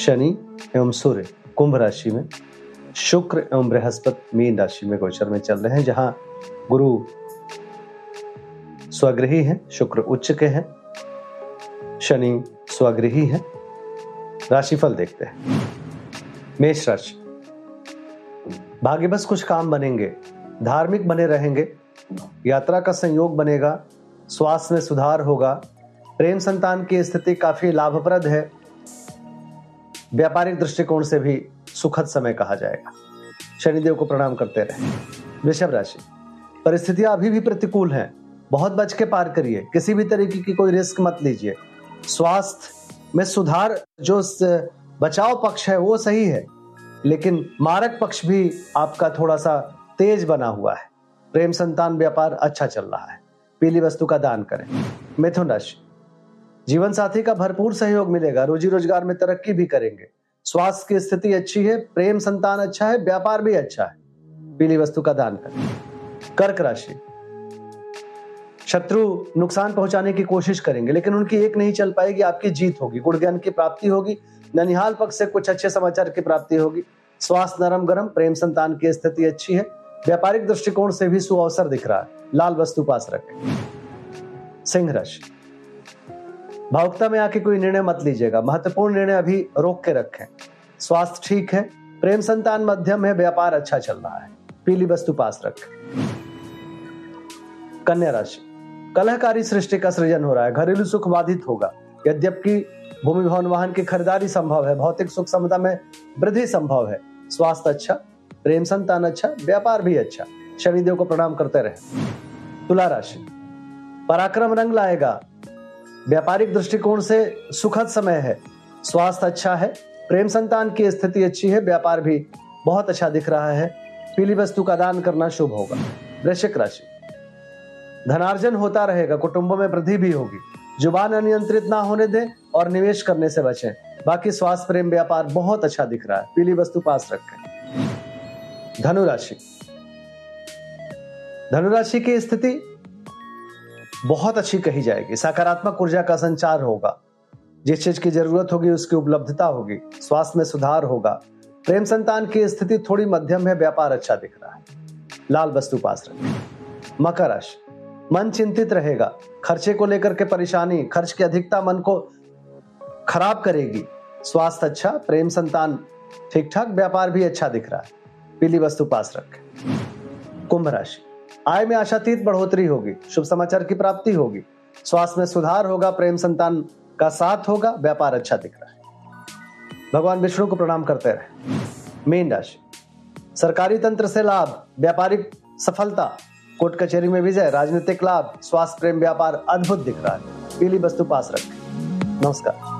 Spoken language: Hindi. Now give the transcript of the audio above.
शनि एवं सूर्य कुंभ राशि में, शुक्र एवं बृहस्पति मीन राशि में गोचर में चल रहे हैं, जहाँ गुरु स्वगृही है, शुक्र उच्च के हैं, शनि स्वगृही है, राशिफल देखते हैं। मेष राशि भाग्य बस कुछ काम बनेंगे, धार्मिक बने रहेंगे, यात्रा का संयोग बनेगा, स्वास्थ्य में सुधार होगा, प्रेम संतान की स्थिति काफ़ी लाभप्रद है व्यापारिक दृष्टिकोण से भी सुखद समय कहा जाएगा। शनिदेव को प्रणाम करते रहे। वृषभ राशि, परिस्थितियाँ अभी भी प्रतिकूल हैं। बहुत बच के पार करिए। किसी भी तरीके की कोई रिस्क मत लीजिए। स्वास्थ्य में सुधार जो बचाव पक्ष है, वो सही है। लेकिन मारक पक्ष भी आपका थोड़ा सा तेज बना हुआ है। प्रेम संतान व्यापार अच्छा चल रहा है। पीली वस्तु का दान करें। मिथुन राशि जीवन साथी का भरपूर सहयोग मिलेगा, रोजी रोज़गार में तरक्की भी करेंगे। स्वास्थ्य की स्थिति अच्छी है, प्रेम संतान अच्छा है, व्यापार भी अच्छा है। पीली वस्तु का दान करें। कर्क राशि। शत्रु नुकसान पहुँचाने की कोशिश करेंगे, लेकिन उनकी एक नहीं चल पाएगी, आपकी जीत होगी। गुण ज्ञान की प्राप्ति होगी, ननिहाल पक्ष से कुछ अच्छे समाचार की प्राप्ति होगी। स्वास्थ्य नरम गरम, प्रेम संतान की स्थिति अच्छी है। व्यापारिक दृष्टिकोण से भी सुअवसर दिख रहा है। लाल वस्तु पास रखें। सिंह राशि। भावुकता में आके कोई निर्णय मत लीजिएगा। महत्वपूर्ण निर्णय अभी रोक के रखें। स्वास्थ्य ठीक है, प्रेम संतान मध्यम है, व्यापार अच्छा चल रहा है। पीली वस्तु पास रखें। कन्या राशि। कलहकारी सृष्टि का सृजन हो रहा है। घरेलू सुख बाधित होगा। यद्यपि भूमि, भवन, वाहन की खरीदारी संभव है। भौतिक सुख समता में वृद्धि संभव है। स्वास्थ्य अच्छा प्रेम संतान अच्छा व्यापार भी अच्छा। शनिदेव को प्रणाम करते रहे। तुला राशि। पराक्रम रंग लाएगा। व्यापारिक दृष्टिकोण से सुखद समय है। स्वास्थ्य अच्छा है। प्रेम संतान की स्थिति अच्छी है। व्यापार भी बहुत अच्छा दिख रहा है। पीली वस्तु का दान करना शुभ होगा। वृश्चिक राशि। धनार्जन होता रहेगा। कुटुंबों में वृद्धि भी होगी। ज़ुबान अनियंत्रित ना होने दें और निवेश करने से बचें। बाकी स्वास्थ्य, प्रेम, व्यापार बहुत अच्छा दिख रहा है। पीली वस्तु पास रखें। धनुराशि। धनुराशि की स्थिति बहुत अच्छी कही जाएगी। सकारात्मक ऊर्जा का संचार होगा। जिस चीज़ की ज़रूरत होगी, उसकी उपलब्धता होगी। स्वास्थ्य में सुधार होगा। प्रेम संतान की स्थिति थोड़ी मध्यम है, व्यापार अच्छा दिख रहा है। लाल वस्तु पास रखें। मकर राशि। मन चिंतित रहेगा। खर्चे को लेकर के परेशानी, खर्च की अधिकता मन को खराब करेगी। स्वास्थ्य अच्छा प्रेम संतान ठीक ठाक व्यापार भी अच्छा दिख रहा है। पीली वस्तु पास रखें। कुंभ राशि। आय में आशातीत बढ़ोतरी होगी, शुभ समाचार की प्राप्ति होगी। स्वास्थ्य में सुधार होगा, प्रेम संतान का साथ होगा, व्यापार अच्छा दिख रहा है। भगवान विष्णु को प्रणाम करते रहे। मीन राशि। सरकारी तंत्र से लाभ, व्यापारिक सफलता, कोर्ट कचहरी में विजय, राजनीतिक लाभ, स्वास्थ्य, प्रेम, व्यापार अद्भुत दिख रहा है। पीली वस्तु पास रखें। नमस्कार।